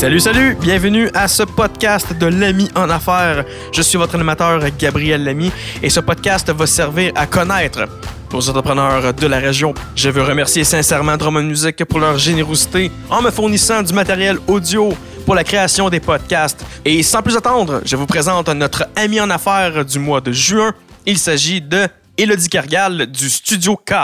Salut, salut! Bienvenue à ce podcast de l'ami en affaires. Je suis votre animateur Gabriel Lamy et ce podcast va servir à connaître aux entrepreneurs de la région. Je veux remercier sincèrement Drummond Music pour leur générosité en me fournissant du matériel audio pour la création des podcasts. Et sans plus attendre, je vous présente notre ami en affaires du mois de juin. Il s'agit de Elodie Kergal du Studio K.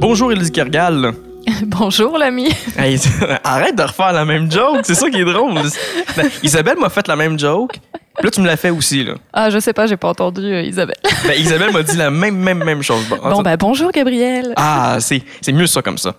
Bonjour Elodie Kergal. Bonjour l'ami. Hey, arrête de refaire la même joke, c'est ça qui est drôle. Ben, Isabelle m'a fait la même joke. Puis là, tu me l'as fait aussi, là. Ah, je sais pas, j'ai pas entendu euh, Isabelle. Ben, Isabelle m'a dit la même, même, même chose. Bon, Bon, ben bonjour Gabriel. Ah, c'est c'est mieux ça comme ça.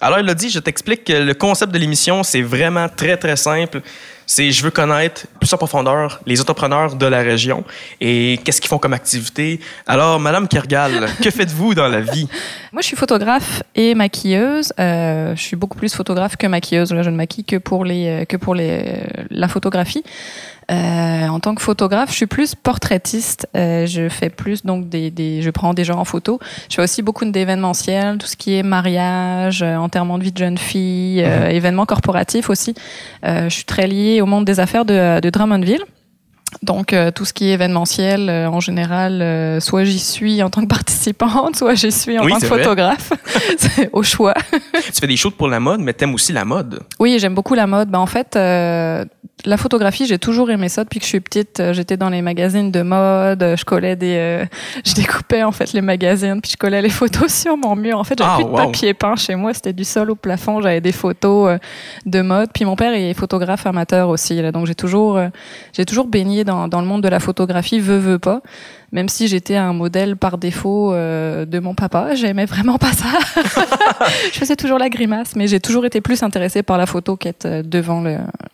Alors, il a dit, je t'explique que le concept de l'émission, c'est vraiment très, très simple. C'est je veux connaître plus en profondeur les entrepreneurs de la région et qu'est-ce qu'ils font comme activité. Alors, Madame Kergal, que faites-vous dans la vie? Moi, je suis photographe et maquilleuse. Euh, je suis beaucoup plus photographe que maquilleuse. Là, je ne maquille que pour les, euh, que pour les, la photographie. Euh, en tant que photographe, je suis plus portraitiste. Euh, je fais plus donc des, des, je prends des gens en photo. Je fais aussi beaucoup d'événementiels, tout ce qui est mariage, euh, enterrement de vie de jeune fille, euh, événements corporatifs aussi. Euh, je suis très liée au monde des affaires de, de Drummondville. Donc euh, tout ce qui est événementiel, euh, en général, euh, soit j'y suis en tant que participante, soit j'y suis en Oui, tant que photographe, C'est au choix. tu fais des shows pour la mode, mais t'aimes aussi la mode. Oui, j'aime beaucoup la mode. Ben, en fait, euh, la photographie, j'ai toujours aimé ça depuis que je suis petite. Euh, J'étais dans les magazines de mode, je collais des, euh, je découpais en fait les magazines, puis je collais les photos sur mon mur. En fait, j'avais Ah, plus de papier peint chez moi, c'était du sol au plafond. J'avais des photos de mode. Puis mon père est photographe amateur aussi, là, donc j'ai toujours, euh, j'ai toujours baigné dans, dans le monde de la photographie, veut veut pas. Même si j'étais un modèle par défaut euh, de mon papa, j'aimais vraiment pas ça. je faisais toujours la grimace, mais j'ai toujours été plus intéressée par la photo qu'être euh, devant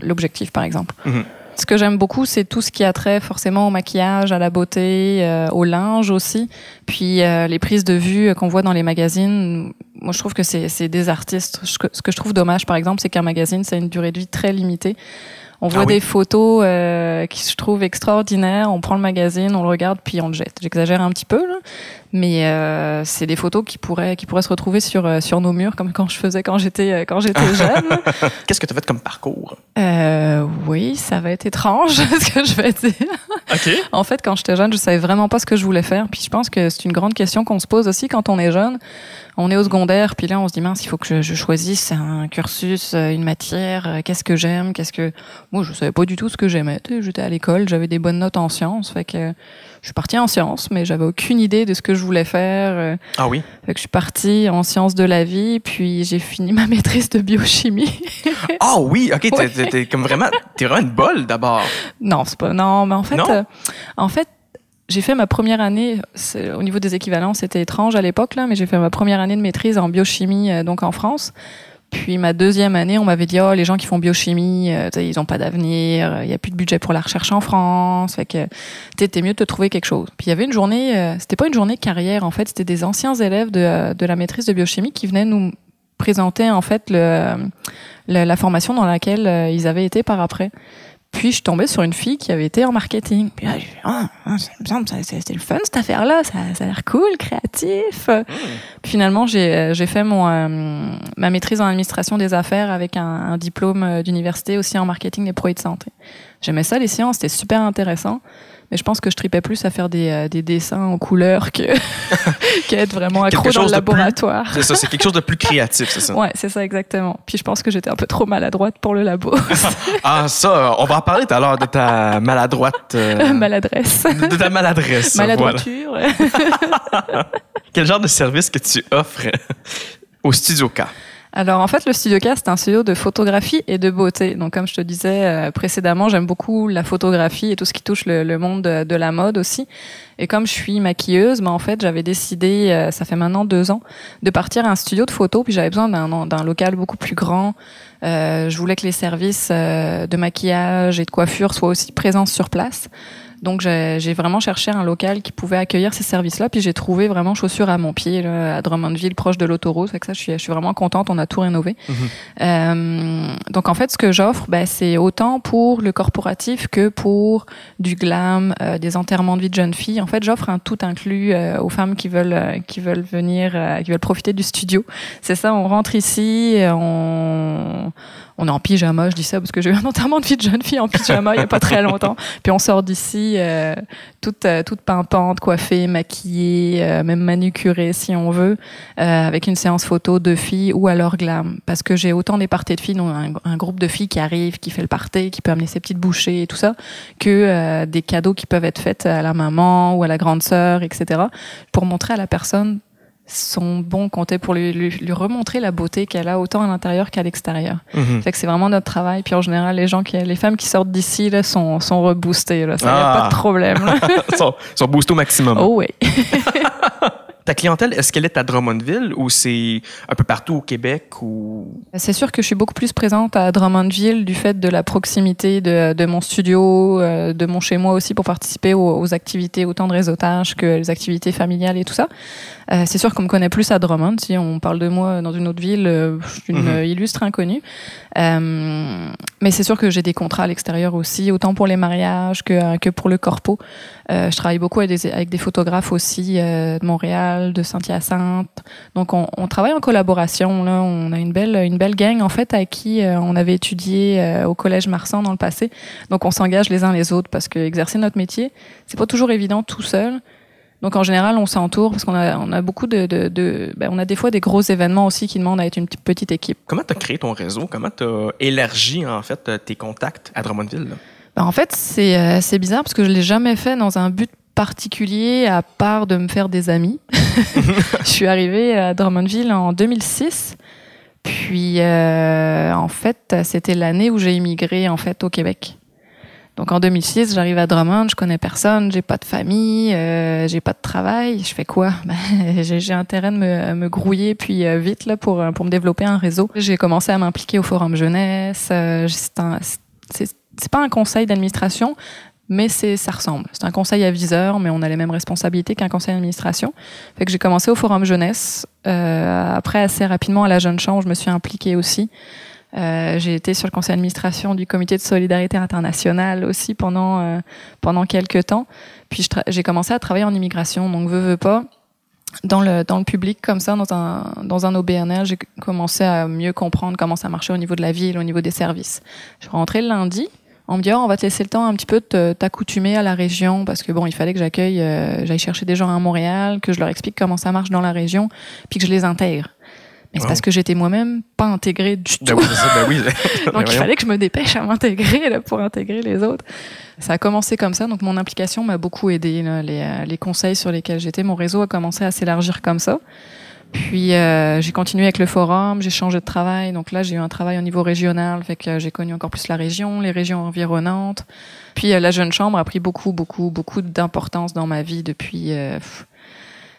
l'objectif, par exemple. Mhm. Ce que j'aime beaucoup, c'est tout ce qui a trait forcément au maquillage, à la beauté, euh, au linge aussi. Puis euh, les prises de vue qu'on voit dans les magazines, moi je trouve que c'est des artistes. Ce que je trouve dommage, par exemple, c'est qu'un magazine, c'est une durée de vie très limitée. On voit Ah oui. des photos euh, qui je trouve extraordinaires. On prend le magazine, on le regarde, puis on le jette. J'exagère un petit peu, là. Mais euh, c'est des photos qui pourraient qui pourraient se retrouver sur euh, sur nos murs, comme quand je faisais quand j'étais euh, quand j'étais jeune. Qu'est-ce que tu as fait comme parcours? Euh, oui, ça va être étrange ce que je vais dire. OK. En fait, quand j'étais jeune, je savais vraiment pas ce que je voulais faire. Puis je pense que c'est une grande question qu'on se pose aussi quand on est jeune. On est au secondaire, puis là, on se dit mince, il faut que je, je choisisse un cursus, une matière. Qu'est-ce que j'aime Qu'est-ce que moi, je savais pas du tout ce que j'aimais. J'étais à l'école, j'avais des bonnes notes en sciences, fait que je suis partie en sciences, mais j'avais aucune idée de ce que je voulais faire. euh, Ah oui? Fait que je suis partie en sciences de la vie, puis j'ai fini ma maîtrise de biochimie. Ah oui, OK, t'es- Ouais. t'es t'es comme vraiment, t'es vraiment une bolle d'abord. Non, c'est pas. Non, mais en fait, euh, en fait, j'ai fait ma première année. c'est- Au niveau des équivalents, c'était étrange à l'époque là, mais j'ai fait ma première année de maîtrise en biochimie, euh, donc en France. Puis ma deuxième année, on m'avait dit oh les gens qui font biochimie, euh, ils ont pas d'avenir, il y a plus de budget pour la recherche en France, fait que t'es mieux de te trouver quelque chose. Puis il y avait une journée, euh, c'était pas une journée carrière en fait, c'était des anciens élèves de, euh, de la maîtrise de biochimie qui venaient nous présenter en fait le, le- la formation dans laquelle euh, ils avaient été par après. Puis je tombée sur une fille qui avait été en marketing. Puis là, j'ai fait, ah, ah, ça me semble, c'est le fun cette affaire-là, ça, ça a l'air cool, créatif. Puis finalement, j'ai euh, j'ai fait mon euh, ma maîtrise en administration des affaires avec un, un diplôme euh, d'université aussi en marketing des produits de santé. J'aimais ça les sciences, c'était super intéressant. Mais je pense que je tripais plus à faire des, euh, des dessins en couleur que qu'être vraiment accro Quelque dans le plus- laboratoire. C'est ça, c'est quelque chose de plus créatif, c'est ça? Ouais, c'est ça exactement. Puis je pense que j'étais un peu trop maladroite pour le labo. Ah, ça, on va en parler tout à l'heure de ta maladroite. euh, Maladresse. de, ta maladresse. voilà. Maladroiture. Quel genre de service que tu offres au Studio K? Alors en fait, le Studio K, c'est un studio de photographie et de beauté. Donc comme je te disais euh, précédemment, j'aime beaucoup la photographie et tout ce qui touche le, monde de, la mode aussi. Et comme je suis maquilleuse, ben, en fait, j'avais décidé, euh, ça fait maintenant deux ans, de partir à un studio de photo. Puis j'avais besoin d'un local beaucoup plus grand. Euh, je voulais que les services de maquillage et de coiffure soient aussi présents sur place. Donc j'ai vraiment cherché un local qui pouvait accueillir ces services-là, puis j'ai trouvé vraiment chaussures à mon pied là, à Drummondville, proche de l'autoroute. Ça, je suis, je suis vraiment contente. On a tout rénové. Mhm. Euh, donc en fait, ce que j'offre, ben, c'est autant pour le corporatif que pour du glam, euh, des enterrements de vie de jeunes filles. En fait, j'offre un tout inclus euh, aux femmes qui veulent qui veulent venir, qui veulent profiter du studio. C'est ça. On rentre ici, on on est en pyjama, je dis ça parce que j'ai eu un enterrement de vie de jeune fille en pyjama il n'y a pas très longtemps. Puis on sort d'ici euh, toute, euh, toute pimpante, coiffée, maquillée, euh, même manucurée si on veut, euh, avec une séance photo de filles ou alors glam. Parce que j'ai autant des parties de filles, donc un, un groupe de filles qui arrive, qui fait le party, qui peut amener ses petites bouchées et tout ça, que euh, des cadeaux qui peuvent être faits à la maman ou à la grande sœur, etc. Pour montrer à la personne son bon compté pour lui, lui, lui remontrer la beauté qu'elle a autant à l'intérieur qu'à l'extérieur. Mhm. Fait que c'est vraiment notre travail. Puis en général, les gens qui, les femmes qui sortent d'ici là sont, sont reboostées. Là. Ça, y a Ah. pas de problème. sont, sont boostés au maximum. oh oui. Ta clientèle, est-ce qu'elle est à Drummondville ou c'est un peu partout au Québec ou? C'est sûr que je suis beaucoup plus présente à Drummondville du fait de la proximité de, de mon studio, euh, de mon chez moi aussi pour participer aux, aux activités autant de réseautage que les activités familiales et tout ça. Euh, c'est sûr qu'on me connaît plus à Drummond. Si on parle de moi dans une autre ville, euh, je suis une Mhm. illustre inconnue. Euh, mais c'est sûr que j'ai des contrats à l'extérieur aussi, autant pour les mariages que, que pour le corpo. Euh, je travaille beaucoup avec des, avec des photographes aussi de Montréal, de Saint-Hyacinthe. Donc on, on travaille en collaboration. Là. On a une belle, une belle gang en fait à qui euh, on avait étudié euh, au collège Marsan dans le passé. Donc on s'engage les uns les autres parce que exercer notre métier, c'est pas toujours évident tout seul. Donc en général, on s'entoure parce qu'on a, on a beaucoup de, de, de ben, on a des fois des gros événements aussi qui demandent à être une petite- équipe. comment tu as créé ton réseau? Comment tu as élargi en fait tes contacts à Drummondville? Ben, en fait, c'est euh, bizarre parce que je l'ai jamais fait dans un but particulier à part de me faire des amis. je suis arrivée à Drummondville en 2006. Puis euh, en fait, c'était l'année où j'ai immigré en fait au Québec. Donc en 2006, j'arrive à Drummond, je connais personne, j'ai pas de famille, euh, j'ai pas de travail. Je fais quoi? Ben, J'ai intérêt de me, me grouiller puis euh, vite là pour pour me développer un réseau. J'ai commencé à m'impliquer au forum jeunesse. euh, c'est un- c'est c'est pas un conseil d'administration, mais c'est ça ressemble. C'est un conseil aviseur, mais on a les mêmes responsabilités qu'un conseil d'administration. Fait que j'ai commencé au forum jeunesse. Euh, après, assez rapidement à la Jeune Chambre, je me suis impliquée aussi. Euh, j'ai été sur le conseil d'administration du comité de solidarité internationale aussi pendant euh, pendant quelques temps. Puis j'ai commencé à travailler en immigration, donc veux veux pas. Dans le, dans le public, comme ça, dans un, dans un j'ai commencé à mieux comprendre comment ça marchait au niveau de la ville, au niveau des services. Je suis rentrée le lundi. On me dit, oh, on va te laisser le temps un petit peu de t'accoutumer à la région parce que bon, il fallait que j'accueille, euh, j'aille chercher des gens à Montréal, que je leur explique comment ça marche dans la région, puis que je les intègre. Mais c'est Wow. parce que j'étais moi-même pas intégrée du tout. Ben oui, ça, ben oui. Ben Donc il fallait que je me dépêche à m'intégrer là, pour intégrer les autres. Ça a commencé comme ça, donc mon implication m'a beaucoup aidé. là. Les, euh, les conseils sur lesquels j'étais, mon réseau a commencé à s'élargir comme ça. Puis euh, j'ai continué avec le forum, j'ai changé de travail. Donc là, j'ai eu un travail au niveau régional, fait que j'ai connu encore plus la région, les régions environnantes. Puis euh, la jeune chambre a pris beaucoup, beaucoup, beaucoup d'importance dans ma vie depuis euh,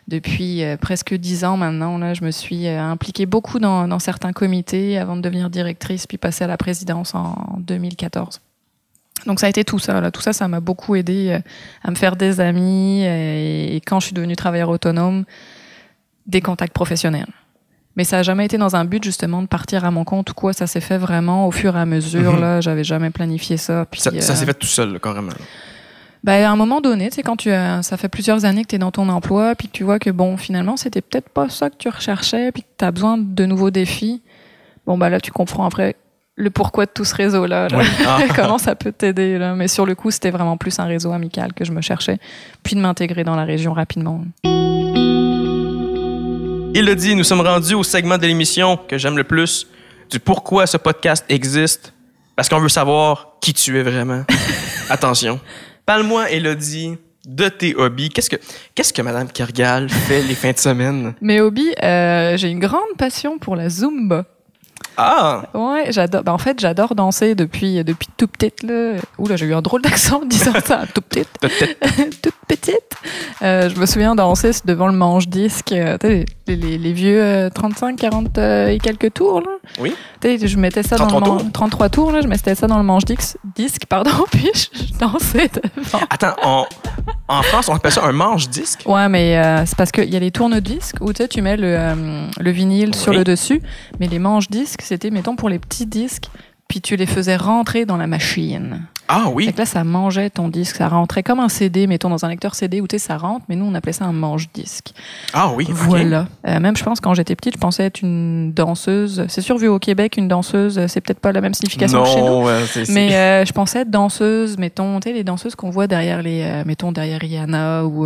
depuis euh, presque dix ans maintenant. Là, je me suis euh, impliquée beaucoup dans, dans certains comités avant de devenir directrice, puis passer à la présidence en 2014. Donc ça a été tout ça. Là. Tout ça, ça m'a beaucoup aidé euh, à me faire des amis euh, et, quand je suis devenue travailleur autonome, des contacts professionnels. Mais ça n'a jamais été dans un but justement de partir à mon compte ou quoi. Ça s'est fait vraiment au fur et à mesure. Mhm. Là, j'avais jamais planifié ça. Puis, Ça, ça euh, s'est fait tout seul, carrément. ben, à un moment donné, tu sais, quand tu as, ça fait plusieurs années que tu es dans ton emploi, puis que tu vois que bon, finalement, c'était peut-être pas ça que tu recherchais, puis que tu as besoin de nouveaux défis. Bon, bah là, tu comprends après le pourquoi de tout ce réseau-là. là. Ah. Comment ça peut t'aider, là? Mais sur le coup, c'était vraiment plus un réseau amical que je me cherchais, puis de m'intégrer dans la région rapidement. Il le dit, nous sommes rendus au segment de l'émission que j'aime le plus, du pourquoi ce podcast existe, parce qu'on veut savoir qui tu es vraiment. Attention. Parle-moi, Elodie, de tes hobbies. Qu'est-ce que, qu'est-ce que Madame Kergal fait les fins de semaine? Mes hobbies, euh, j'ai une grande passion pour la Zumba. Ah! Ouais, j'adore. Ben, en fait, j'adore danser depuis, depuis tout petite. Là. Oula, j'ai eu un drôle d'accent en disant ça. Tout petite. toute petite. Euh, je me souviens danser devant le manche-disque. euh, tu sais, les, vieux euh, 35, 40 euh, et quelques tours. Là. Oui. Tu sais, je mettais ça dans 33 le tours? 33 tours. Là, je mettais ça dans le manche-disque, disque, pardon, puis je, dansais devant. Attends, on- en France, on appelle ça un manche-disque? Ouais, mais euh, c'est parce qu'il y a les tourne-disques où tu mets le, euh, le vinyle sur le dessus, mais les manches-disques, c'était, mettons, pour les petits disques, puis tu les faisais rentrer dans la machine. Ah Fait oui. que là, ça mangeait ton disque, ça rentrait comme un CD, mettons, dans un lecteur CD où tu sais, ça rentre, mais nous, on appelait ça un manche-disque. Ah oui. Voilà. Euh, même, je pense, quand j'étais petite, je pensais être une danseuse. C'est sûr, vu au Québec, une danseuse, euh, c'est peut-être pas la même signification que chez nous. C'est- Mais euh, je pensais être danseuse, mettons, tu sais, les danseuses qu'on voit derrière les, euh, mettons, derrière Rihanna ou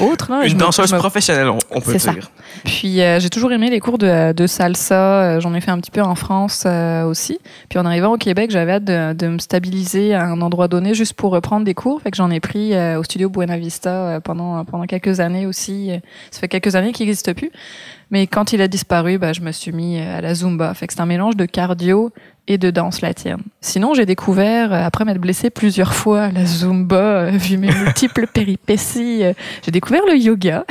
autres. là. Je une danseuse me- professionnelle, on, on peut C'est ça. dire. Puis euh, j'ai toujours aimé les cours de, de salsa. J'en ai fait un petit peu en France aussi. Puis en arrivant au Québec, j'avais hâte de, de me stabiliser à un endroit donné juste pour reprendre des cours. Fait que j'en ai pris euh, au studio Buena Vista euh, pendant, pendant quelques années aussi. Ça fait quelques années qu'il n'existe plus. Mais quand il a disparu, bah, je me suis mis à la Zumba. Fait que c'est un mélange de cardio et de danse latine. Sinon, j'ai découvert, euh, après m'être blessée plusieurs fois à la Zumba, euh, vu mes multiples péripéties, euh, j'ai découvert le yoga.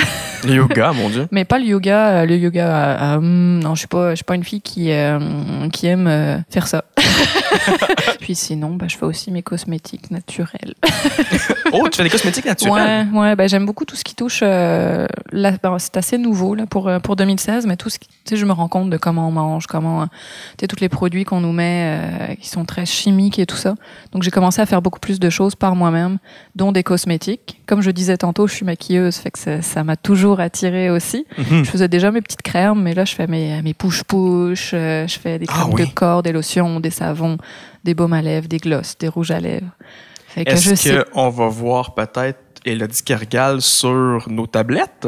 Le yoga, mon Dieu. Mais pas le yoga, le yoga. euh, non, je suis pas, je suis pas une fille qui euh, qui aime euh, faire ça. Puis sinon, bah, je fais aussi mes cosmétiques naturels. Oh, tu fais des cosmétiques naturels? Ouais, ouais, bah, j'aime beaucoup tout ce qui touche. là, bah, c'est assez nouveau là pour pour 2016, mais tout ce qui, tu sais, je me rends compte de comment on mange, comment, tu sais, tous les produits qu'on nous met euh, qui sont très chimiques et tout ça. Donc j'ai commencé à faire beaucoup plus de choses par moi-même, dont des cosmétiques. Comme je disais tantôt, je suis maquilleuse, fait que ça- m'a toujours attirée aussi. Mhm. Je faisais déjà mes petites crèmes, mais là, je fais mes, mes push-push, euh, je fais des Ah crèmes oui. de corps, des lotions, des savons, des baumes à lèvres, des glosses, des rouges à lèvres. Est-ce sais. qu'on va voir peut-être Elodie Cargal sur nos tablettes?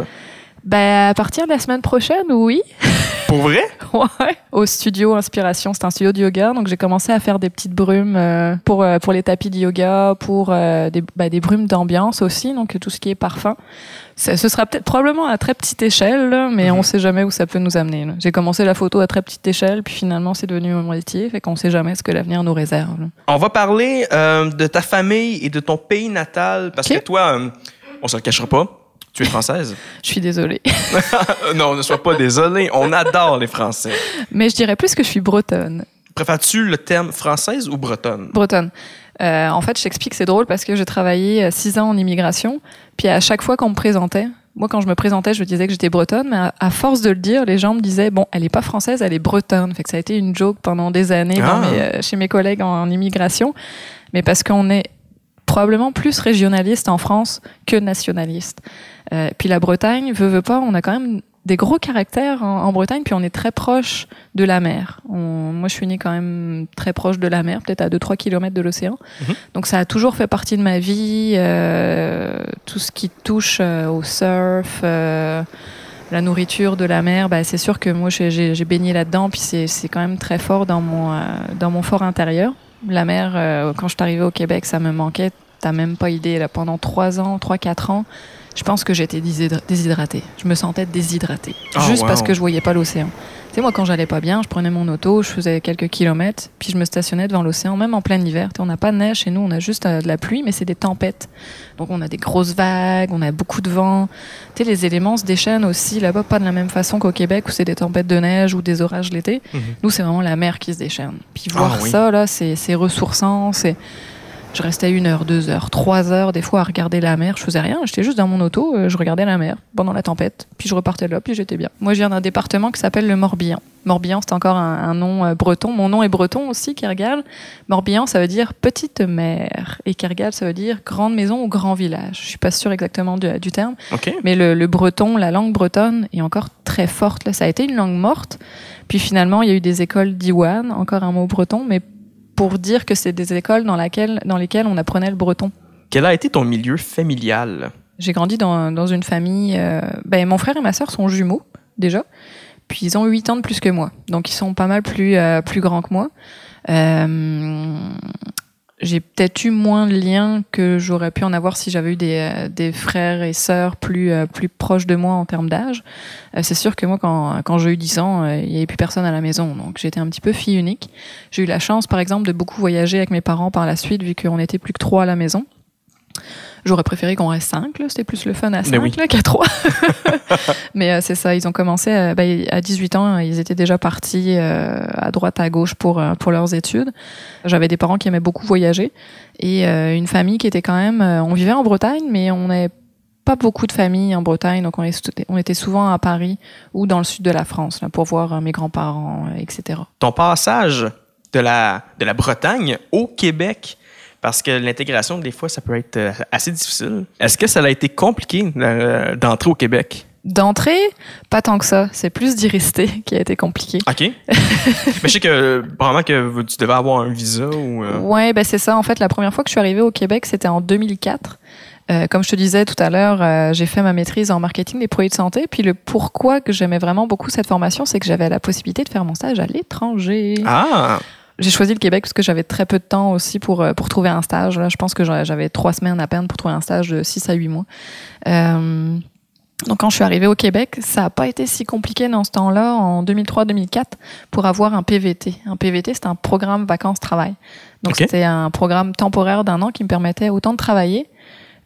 Ben, à partir de la semaine prochaine, oui. Pour vrai? Ouais. Au studio Inspiration, c'est un studio de yoga, donc j'ai commencé à faire des petites brumes euh, pour, euh, pour les tapis de yoga, pour euh, des, bah, des brumes d'ambiance aussi, donc tout ce qui est parfum. Ça- ce sera peut-être probablement à très petite échelle, là, mais Mhm. on sait jamais où ça peut nous amener. J'ai commencé la photo à très petite échelle, puis finalement c'est devenu mon métier, fait qu'on sait jamais ce que l'avenir nous réserve. là. On va parler euh, de ta famille et de ton pays natal, parce que toi, euh, on se le cachera pas, tu es française? Je suis désolée. Euh, non, ne sois pas désolé, on adore les Français. mais je dirais plus que je suis bretonne. Préfères-tu le terme française ou bretonne? Bretonne. Euh, en fait, je t'explique, c'est drôle parce que j'ai travaillé euh, six ans en immigration, puis à chaque fois qu'on me présentait, moi quand je me présentais, je disais que j'étais bretonne, mais à, force de le dire, les gens me disaient bon, elle est pas française, elle est bretonne. Fait que ça a été une joke pendant des années dans Ah. mes, chez mes collègues en, en immigration, mais parce qu'on est probablement plus régionaliste en France que nationaliste. Euh, puis la Bretagne, veut, veut pas, on a quand même des gros caractères en, en Bretagne, puis on est très proche de la mer. On- moi, je suis née quand même très proche de la mer, peut-être à 2-3 km de l'océan. Mhm. Donc ça a toujours fait partie de ma vie, euh, tout ce qui touche euh, au surf, la nourriture de la mer, bah, c'est sûr que moi j'ai- baigné là-dedans, puis c'est c'est quand même très fort dans mon, euh, dans mon fort intérieur. La mer, euh, quand je suis arrivée au Québec, ça me manquait, t'as même pas idée, là, pendant 3 ans, 3-4 ans, je pense que j'étais déshydra- déshydratée. Je me sentais déshydratée, Oh, juste wow. parce que je voyais pas l'océan. Sais, moi, quand j'allais pas bien, je prenais mon auto, je faisais quelques kilomètres, puis je me stationnais devant l'océan, même en plein hiver. Tu sais, on n'a pas de neige chez nous, on a juste euh, de la pluie, mais c'est des tempêtes. Donc, on a des grosses vagues, on a beaucoup de vent. Tu sais, les éléments se déchaînent aussi là-bas, pas de la même façon qu'au Québec, où c'est des tempêtes de neige ou des orages l'été. Mhm. Nous, c'est vraiment la mer qui se déchaîne. Puis voir Ah, oui. ça, là, c'est c'est ressourçant, c'est... Je restais une heure, deux heures, trois heures des fois à regarder la mer. Je faisais rien, j'étais juste dans mon auto, euh, je regardais la mer pendant la tempête, puis je repartais là, puis j'étais bien. Moi, je viens d'un département qui s'appelle le Morbihan. Morbihan, c'est encore un, un nom euh, breton. Mon nom est breton aussi, Kergal. Morbihan, ça veut dire petite mer, et Kergal, ça veut dire grande maison ou grand village. Je suis pas sûre exactement du, du terme. Mais le, le breton, la langue bretonne est encore très forte. Là. Ça a été une langue morte. Puis finalement, il y a eu des écoles d'Iwan, encore un mot breton, mais pour dire que c'est des écoles dans, laquelle, dans lesquelles on apprenait le breton. Quel a été ton milieu familial? J'ai grandi dans, dans une famille. euh, ben, mon frère et ma sœur sont jumeaux, déjà. Puis ils ont 8 ans de plus que moi. Donc ils sont pas mal plus, euh, plus grands que moi. Euh, j'ai peut-être eu moins de liens que j'aurais pu en avoir si j'avais eu des, euh, des, frères et sœurs plus, euh, plus proches de moi en termes d'âge. Euh, c'est sûr que moi, quand, quand j'ai eu 10 ans, il n'y avait plus personne à la maison. Donc j'étais un petit peu fille unique. J'ai eu la chance, par exemple, de beaucoup voyager avec mes parents par la suite, vu qu'on n'était plus que trois à la maison. J'aurais préféré qu'on reste cinq, c'était plus le fun à 5 qu'à 3. Mais euh, c'est ça, ils ont commencé à, bah, à 18 ans, ils étaient déjà partis euh, à droite, à gauche pour, euh, pour leurs études. J'avais des parents qui aimaient beaucoup voyager et une famille qui était quand même. on vivait en Bretagne, mais on n'avait pas beaucoup de familles en Bretagne, donc on, on, était souvent à Paris ou dans le sud de la France là, pour voir mes grands-parents, etc. Ton passage de la, de la Bretagne au Québec, parce que l'intégration, des fois, ça peut être euh, assez difficile. Est-ce que ça a été compliqué euh, d'entrer au Québec? D'entrer, pas tant que ça. C'est plus d'y rester qui a été compliqué. OK. Mais je sais que probablement que tu devais avoir un visa ou. Euh... Ouais, ben c'est ça. En fait, la première fois que je suis arrivée au Québec, c'était en 2004. Euh, comme je te disais tout à l'heure, j'ai fait ma maîtrise en marketing des produits de santé. Puis le pourquoi que j'aimais vraiment beaucoup cette formation, c'est que j'avais la possibilité de faire mon stage à l'étranger. Ah! J'ai choisi le Québec parce que j'avais très peu de temps aussi pour, euh, pour trouver un stage. Là, je pense que j'avais trois semaines à peine pour trouver un stage de 6 à 8 mois. Euh, donc quand je suis arrivée au Québec, ça n'a pas été si compliqué dans ce temps-là, en 2003-2004, pour avoir un PVT. Un PVT, c'est un programme vacances-travail. Donc c'était un programme temporaire d'un an qui me permettait autant de travailler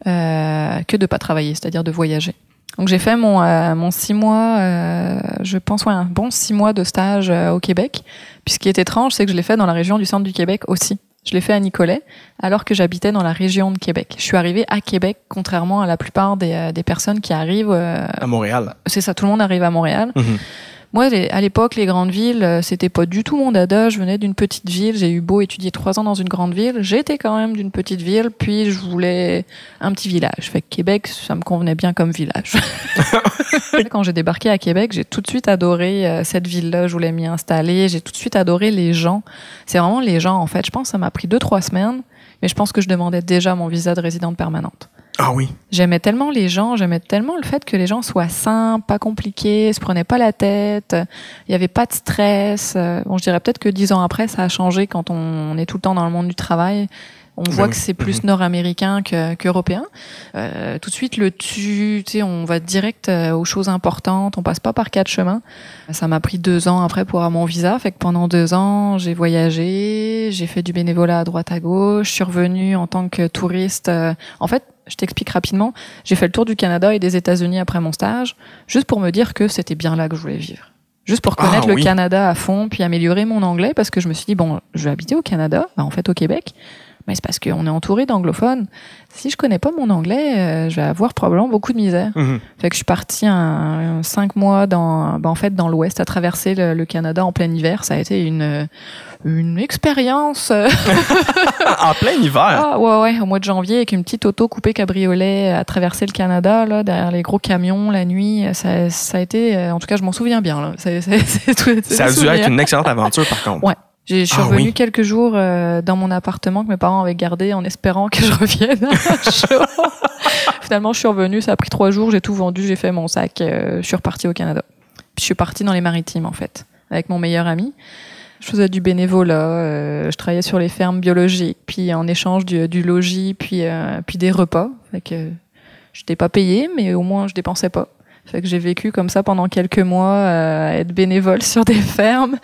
euh, que de pas travailler, c'est-à-dire de voyager. Donc j'ai fait mon, euh, mon six mois, euh, je pense ouais, un bon six mois de stage euh, au Québec. Puis ce qui est étrange, c'est que je l'ai fait dans la région du centre du Québec aussi. Je l'ai fait à Nicolet, alors que j'habitais dans la région de Québec. Je suis arrivée à Québec, contrairement à la plupart des, des personnes qui arrivent à Montréal. C'est ça, tout le monde arrive à Montréal. Mhm. Moi, à l'époque, les grandes villes, euh, c'était pas du tout mon dada. Je venais d'une petite ville. J'ai eu beau étudier trois ans dans une grande ville. J'étais quand même d'une petite ville. Puis, je voulais un petit village. Fait que Québec, ça me convenait bien comme village. Quand j'ai débarqué à Québec, j'ai tout de suite adoré euh, cette ville-là. Je voulais m'y installer. J'ai tout de suite adoré les gens. C'est vraiment les gens, en fait. Je pense que ça m'a pris deux, trois semaines. Mais je pense que je demandais déjà mon visa de résidente permanente. Ah oui. J'aimais tellement les gens, j'aimais tellement le fait que les gens soient simples, pas compliqués, se prenaient pas la tête, il y avait pas de stress. Bon, je dirais peut-être que dix ans après, ça a changé quand on est tout le temps dans le monde du travail. On voit que c'est plus mhm. nord-américain qu'européen. euh, tout de suite, le tu, tu sais, on va direct euh, aux choses importantes. On passe pas par quatre chemins. Ça m'a pris deux ans après pour avoir mon visa. Fait que pendant deux ans, j'ai voyagé, j'ai fait du bénévolat à droite à gauche. Je suis revenue en tant que touriste. Euh, en fait, je t'explique rapidement. J'ai fait le tour du Canada et des États-Unis après mon stage, juste pour me dire que c'était bien là que je voulais vivre. Juste pour connaître ah le Canada à fond, puis améliorer mon anglais, parce que je me suis dit, bon, je vais habiter au Canada, bah, en fait au Québec, mais c'est parce qu'on est entouré d'anglophones. Si je connais pas mon anglais, euh, je vais avoir probablement beaucoup de misère. Mhm. Fait que je suis partie un, cinq mois dans, bah, en fait, dans l'Ouest, à traverser le, Canada en plein hiver. Ça a été une une expérience. en plein hiver. Ah ouais ouais, au mois de janvier avec une petite auto coupée cabriolet à traverser le Canada là, derrière les gros camions la nuit. Ça, ça a été, euh, en tout cas, je m'en souviens bien là. ça a dû être une excellente aventure par contre. Ouais. Je suis ah revenue quelques jours euh, dans mon appartement que mes parents avaient gardé en espérant que je revienne Finalement, je suis revenue, ça a pris trois jours, j'ai tout vendu, j'ai fait mon sac, euh, je suis repartie au Canada. Puis je suis partie dans les maritimes, en fait, avec mon meilleur ami. Je faisais du bénévolat, euh, je travaillais sur les fermes biologiques, puis en échange du, du logis, puis, puis des repas. Fait que je n'étais pas payée, mais au moins je dépensais pas. Fait que j'ai vécu comme ça pendant quelques mois, euh, être bénévole sur des fermes.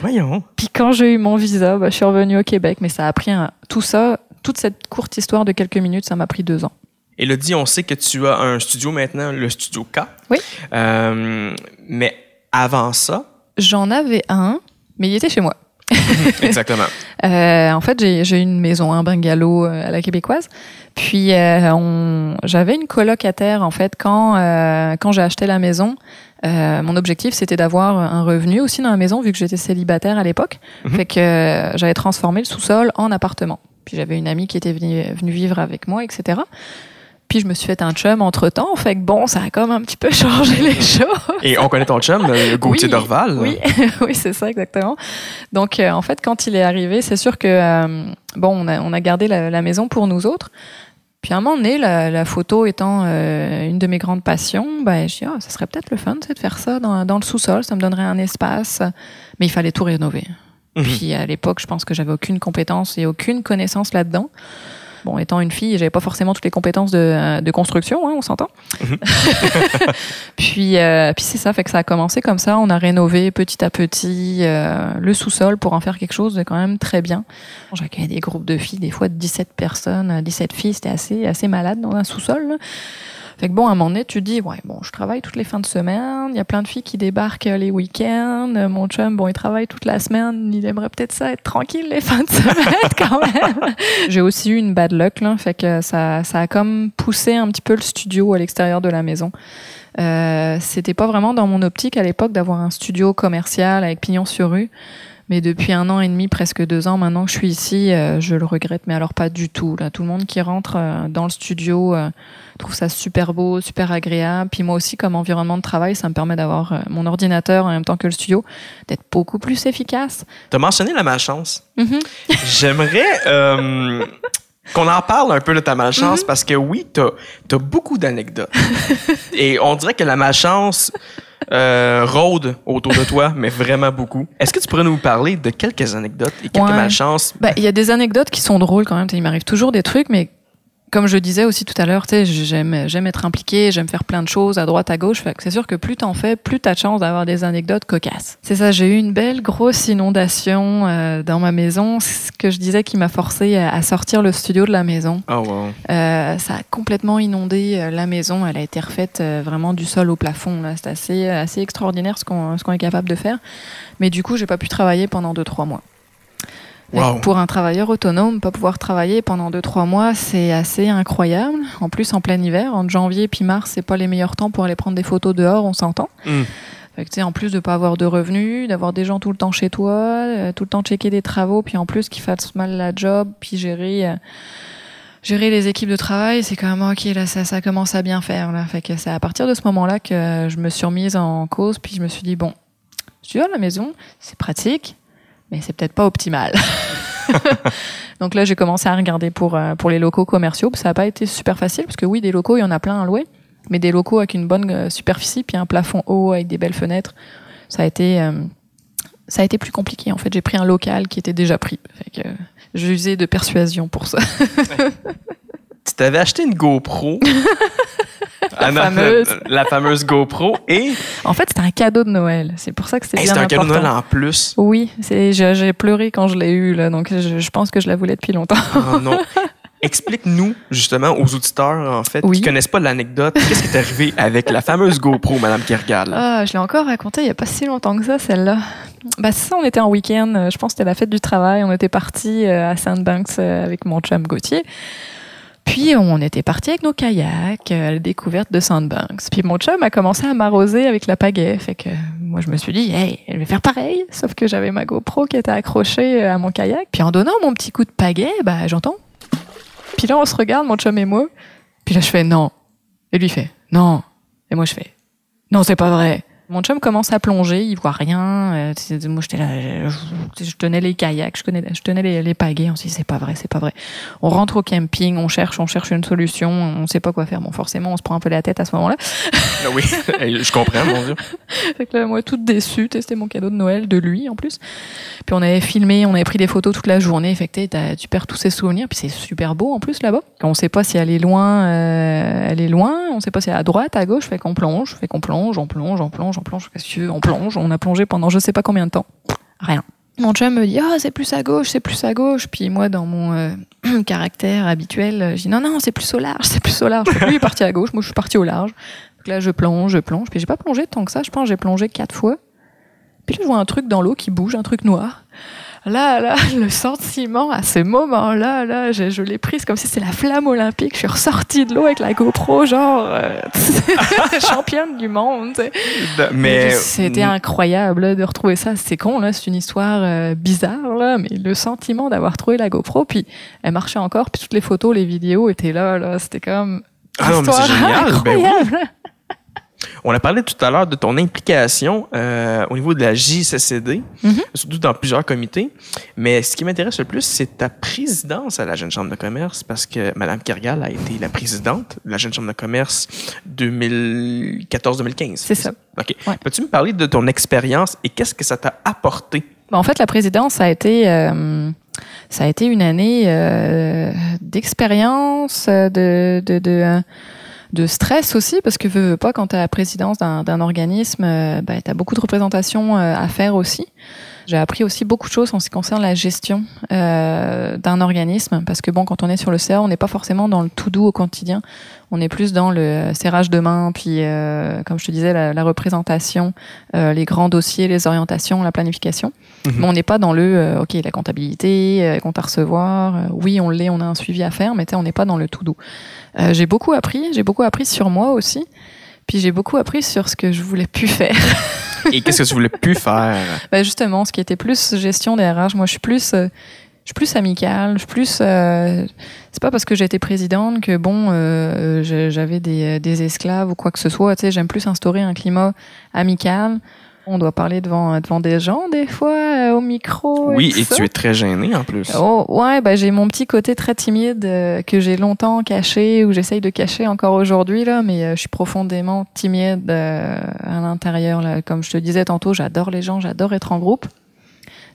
Voyons. Puis quand j'ai eu mon visa, bah, je suis revenue au Québec. Mais ça a pris un... tout ça, toute cette courte histoire de quelques minutes, ça m'a pris deux ans. Elodie, on sait que tu as un studio maintenant, le studio K. Oui. Euh, mais avant ça? J'en avais un, mais il était chez moi. Exactement. Euh, en fait, j'ai une maison, un bungalow euh, à la québécoise. Puis euh, j'avais une colocataire en fait quand quand j'ai acheté la maison. mon objectif c'était d'avoir un revenu aussi dans la maison vu que j'étais célibataire à l'époque. Mhm. Fait que j'avais transformé le sous-sol en appartement. Puis j'avais une amie qui était venue, venue vivre avec moi, etc. Puis je me suis fait un chum entre temps. Fait que bon, ça a comme un petit peu changé les choses. Et on connaît ton chum, Gauthier oui, Dorval. Oui, oui c'est ça, exactement. Donc, euh, en fait, quand il est arrivé, c'est sûr que, euh, bon, on a, on a gardé la, maison pour nous autres. Puis à un moment donné, la, photo étant euh, une de mes grandes passions, ben, je dit, ah, ça serait peut-être le fun de faire ça dans, dans le sous-sol. Ça me donnerait un espace. Mais il fallait tout rénover. Mhm. Puis à l'époque, je pense que j'avais aucune compétence et aucune connaissance là-dedans. Bon, étant une fille, j'avais pas forcément toutes les compétences de, de construction, hein, on s'entend. Mhm. puis euh, puis c'est ça, fait que ça a commencé comme ça. On a rénové petit à petit euh, le sous-sol pour en faire quelque chose de quand même très bien. J'accueillais des groupes de filles, des fois de 17 personnes, euh, 17 filles, c'était assez assez malade dans un sous-sol. Fait que bon, à un moment donné, tu dis, ouais, bon, je travaille toutes les fins de semaine, il y a plein de filles qui débarquent les week-ends, mon chum, bon, il travaille toute la semaine, il aimerait peut-être ça être tranquille les fins de semaine quand même. J'ai aussi eu une bad luck, fait que ça, ça a comme poussé un petit peu le studio à l'extérieur de la maison. Euh, C'était pas vraiment dans mon optique à l'époque d'avoir un studio commercial avec pignon sur rue. Mais depuis un an et demi, presque deux ans maintenant que je suis ici, euh, je le regrette, mais alors pas du tout. Là, tout le monde qui rentre euh, dans le studio euh, trouve ça super beau, super agréable. Puis moi aussi, comme environnement de travail, ça me permet d'avoir mon ordinateur en même temps que le studio, d'être beaucoup plus efficace. Tu as mentionné la malchance. Mhm. J'aimerais qu'on en parle un peu de ta malchance parce que oui, tu as, beaucoup d'anecdotes. Et on dirait que la malchance euh, rôde autour de toi, mais vraiment beaucoup. Est-ce que tu pourrais nous parler de quelques anecdotes et quelques Ouais. malchances? Bah, il y a des anecdotes qui sont drôles quand même. Il m'arrive toujours des trucs, mais comme je disais aussi tout à l'heure, j'aime, j'aime être impliqué, j'aime faire plein de choses à droite, à gauche. C'est sûr que plus t'en fais, plus t'as de chance d'avoir des anecdotes cocasses. C'est ça, j'ai eu une belle grosse inondation euh, dans ma maison. Ce que je disais qui m'a forcé à, sortir le studio de la maison. Oh, wow. Euh, ça a complètement inondé euh, la maison. Elle a été refaite euh, vraiment du sol au plafond. Là. C'est assez, assez extraordinaire ce qu'on, ce qu'on est capable de faire. Mais du coup, j'ai pas pu travailler pendant 2-3 mois. Wow. Pour un travailleur autonome, pas pouvoir travailler pendant 2-3 mois, c'est assez incroyable. En plus, en plein hiver, entre janvier puis mars, c'est pas les meilleurs temps pour aller prendre des photos dehors, on s'entend. Mm. Fait que, tu sais, en plus de pas avoir de revenus, d'avoir des gens tout le temps chez toi, euh, tout le temps checker des travaux, puis en plus qu'ils fassent mal la job, puis gérer, euh, gérer les équipes de travail, c'est quand même ok là, ça, ça commence à bien faire là. Fait que c'est à partir de ce moment-là que je me suis remise en cause, puis je me suis dit bon, je suis à la maison, c'est pratique, mais c'est peut-être pas optimal. Donc là, j'ai commencé à regarder pour, euh, pour les locaux commerciaux. Ça n'a pas été super facile, parce que oui, des locaux, il y en a plein à louer, mais des locaux avec une bonne euh, superficie, puis un plafond haut avec des belles fenêtres, ça a été, euh, ça a été plus compliqué. En fait, j'ai pris un local qui était déjà pris. Fait que, euh, j'ai usé de persuasion pour ça. Tu t'avais acheté une GoPro. Non, fameuse. La fameuse GoPro. Et En fait, c'était un cadeau de Noël. C'est pour ça que c'était hey, bien c'était un cadeau de. Noël en plus. Oui, j'ai, pleuré quand je l'ai eu, là, donc je, je pense que je la voulais depuis longtemps. Oh non. Explique-nous, justement, aux auditeurs, en fait, Oui. qui connaissent pas l'anecdote, qu'est-ce qui est arrivé avec la fameuse GoPro, Madame Kergal? Ah, je l'ai encore raconté il y a pas si longtemps que ça, celle-là. Bah, c'est ça, on était en week-end. euh, Je pense que c'était la fête du travail. On était parti à Sandbanks euh, avec mon chum Gauthier. Puis on était parti avec nos kayaks euh, à la découverte de Sandbanks. Puis mon chum a commencé à m'arroser avec la pagaie. Fait que moi je me suis dit, hey, je vais faire pareil. Sauf que j'avais ma GoPro qui était accrochée euh, à mon kayak. Puis en donnant mon petit coup de pagaie, bah j'entends. Puis là on se regarde, mon chum et moi. Puis là je fais non. Et lui fait non. Et moi je fais non, c'est pas vrai. Mon chum commence à plonger, il voit rien. Euh, moi, j'étais là, je, je tenais les kayaks, je, connais, je tenais les, les pagaies. On se dit, c'est pas vrai, c'est pas vrai. On rentre au camping, on cherche, on cherche une solution, on sait pas quoi faire. Bon, forcément, on se prend un peu la tête à ce moment-là. Ah oui, je comprends, mon Dieu. Fait que là, moi, toute déçue, c'était mon cadeau de Noël de lui, en plus. Puis on avait filmé, on avait pris des photos toute la journée. Fait que tu perds tous ces souvenirs. Puis c'est super beau, en plus, là-bas. On sait pas si elle est loin, euh, elle est loin. On sait pas si elle est à droite, à gauche. Fait qu'on plonge, fait qu'on plonge, on plonge, on plonge, on plonge. Tu veux On plonge. On a plongé pendant je sais pas combien de temps. Rien. Mon chum me dit, ah, c'est plus à gauche, c'est plus à gauche. Puis moi, dans mon euh, caractère habituel, euh, je dis, non, non, c'est plus au large, c'est plus au large. Lui est parti à gauche, moi, je suis parti au large. Donc là, je plonge, je plonge. Puis j'ai pas plongé tant que ça. Je pense j'ai plongé quatre fois. Puis là, je vois un truc dans l'eau qui bouge, un truc noir. Là, là, le sentiment à ce moment-là, là, je, je l'ai prise comme si c'était la flamme olympique. Je suis ressortie de l'eau avec la GoPro, genre euh, championne du monde. Mais. c'était incroyable là, de retrouver ça. C'est con là, c'est une histoire euh, bizarre là, mais le sentiment d'avoir trouvé la GoPro, puis elle marchait encore, puis toutes les photos, les vidéos étaient là, là. C'était comme Ah non, mais c'est. Ben oui. On a parlé tout à l'heure de ton implication euh, au niveau de la JCCD, Mhm. surtout dans plusieurs comités. Mais ce qui m'intéresse le plus, c'est ta présidence à la Jeune Chambre de commerce, parce que Mme Kergal a été la présidente de la Jeune Chambre de commerce 2014-2015. C'est ça. OK. Ouais. Peux-tu me parler de ton expérience et qu'est-ce que ça t'a apporté? Ben, en fait, la présidence, ça a été, euh, ça a été une année euh, d'expérience, de, de, de, de stress aussi, parce que veux, veux pas, quand tu as la présidence d'un organisme, euh, ben, tu as beaucoup de représentations euh, à faire aussi. J'ai appris aussi beaucoup de choses en ce qui concerne la gestion euh, d'un organisme, parce que bon, quand on est sur le CA, on n'est pas forcément dans le tout doux au quotidien. On est plus dans le serrage de main, puis euh, comme je te disais, la, la représentation, euh, les grands dossiers, les orientations, la planification. Mhm. Mais on n'est pas dans le, euh, ok, la comptabilité, compte à recevoir. oui, on l'est, on a un suivi à faire, mais on n'est pas dans le tout doux. J'ai beaucoup appris, j'ai beaucoup appris sur moi aussi. Puis j'ai beaucoup appris sur ce que je voulais plus faire. Et qu'est-ce que tu voulais plus faire? Ben justement, ce qui était plus gestion des RH, moi je suis plus, suis plus amicale, je suis plus. euh, c'est pas parce que j'ai été présidente que bon, euh, j'avais des, des esclaves ou quoi que ce soit. Tu sais, j'aime plus instaurer un climat amical. On doit parler devant devant des gens des fois euh, au micro. Oui, et tu es très gêné en plus. Oh, ouais, bah, j'ai mon petit côté très timide euh, que j'ai longtemps caché ou j'essaye de cacher encore aujourd'hui là, mais euh, je suis profondément timide euh, à l'intérieur là. Comme je te disais tantôt, j'adore les gens, j'adore être en groupe.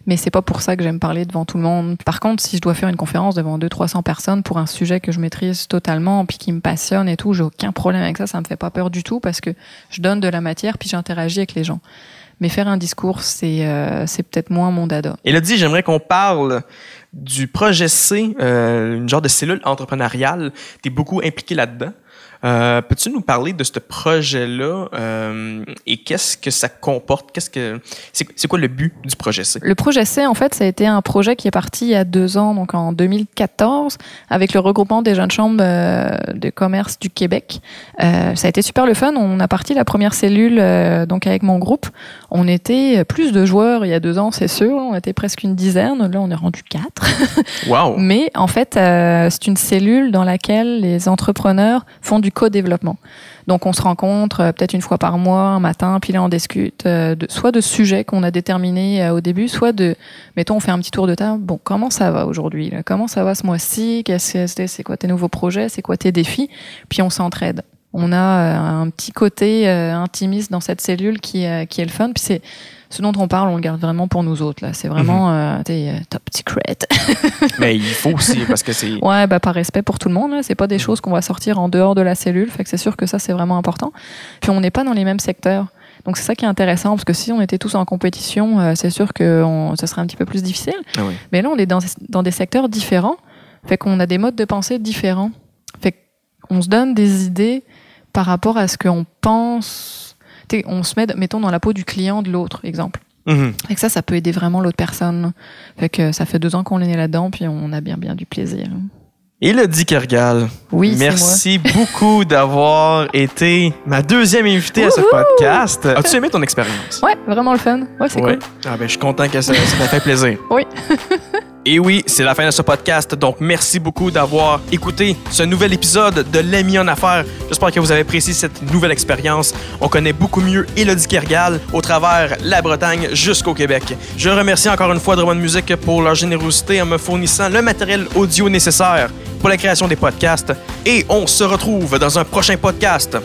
Mais c'est pas pour ça que j'aime parler devant tout le monde. Par contre, si je dois faire une conférence devant 200-300 personnes pour un sujet que je maîtrise totalement puis qui me passionne et tout, j'ai aucun problème avec ça. Ça me fait pas peur du tout parce que je donne de la matière puis j'interagis avec les gens. Mais faire un discours, c'est euh, peut-être moins mon dada. Dit, j'aimerais qu'on parle du projet C, euh, une genre de cellule entrepreneuriale. Tu es beaucoup impliqué là-dedans. Euh, Peux-tu nous parler de ce projet-là euh, et qu'est-ce que ça comporte? Qu'est-ce que c'est quoi le but du projet C? Le projet C, en fait, ça a été un projet qui est parti il y a deux ans, donc en 2014, avec le regroupement des jeunes chambres euh, de commerce du Québec. Euh, ça a été super le fun. On a parti la première cellule, donc avec mon groupe. On était plus de joueurs il y a deux ans, c'est sûr. On était presque une dizaine. Là, on est rendu quatre. Wow! Mais en fait, euh, c'est une cellule dans laquelle les entrepreneurs font du co-développement. Donc on se rencontre euh, peut-être une fois par mois, un matin, puis là on discute euh, de, soit de sujets qu'on a déterminés euh, au début, soit de, mettons, on fait un petit tour de table. Bon, comment ça va aujourd'hui Comment ça va ce mois-ci? Qu'est-ce que c'est? C'est quoi tes nouveaux projets? C'est quoi tes défis? Puis on s'entraide. On a euh, un petit côté euh, intimiste dans cette cellule qui, euh, qui est le fun. Puis c'est ce dont on parle, on le garde vraiment pour nous autres. Là, c'est vraiment euh, t'sais, euh, top secret. Mais il faut aussi, parce que c'est. Ouais, bah par respect pour tout le monde. là. C'est pas des choses qu'on va sortir en dehors de la cellule. Fait que c'est sûr que ça c'est vraiment important. Puis on n'est pas dans les mêmes secteurs. Donc c'est ça qui est intéressant parce que si on était tous en compétition, euh, c'est sûr que on- ça serait un petit peu plus difficile. Ah oui. Mais là on est dans, dans des secteurs différents. Fait qu'on a des modes de pensée différents. Fait qu'on se donne des idées par rapport à ce qu'on pense. T'sais, on se met, mettons, dans la peau du client de l'autre, exemple. Mhm. Fait que ça, ça peut aider vraiment l'autre personne. Fait que ça fait deux ans qu'on est né là-dedans, puis on a bien, bien du plaisir. Elodie Kergal, Oui, moi. merci beaucoup d'avoir été ma deuxième invitée à ce podcast. As-tu aimé ton expérience? Ouais, vraiment le fun. Ouais, c'est Ouais. cool. Ah ben, je suis content que ça, ça t'a fait plaisir. Oui. Et oui, c'est la fin de ce podcast, donc merci beaucoup d'avoir écouté ce nouvel épisode de L'Ami en affaires. J'espère que vous avez apprécié cette nouvelle expérience. On connaît beaucoup mieux Elodie Kergal au travers la Bretagne jusqu'au Québec. Je remercie encore une fois Drummond Music pour leur générosité en me fournissant le matériel audio nécessaire pour la création des podcasts. Et on se retrouve dans un prochain podcast.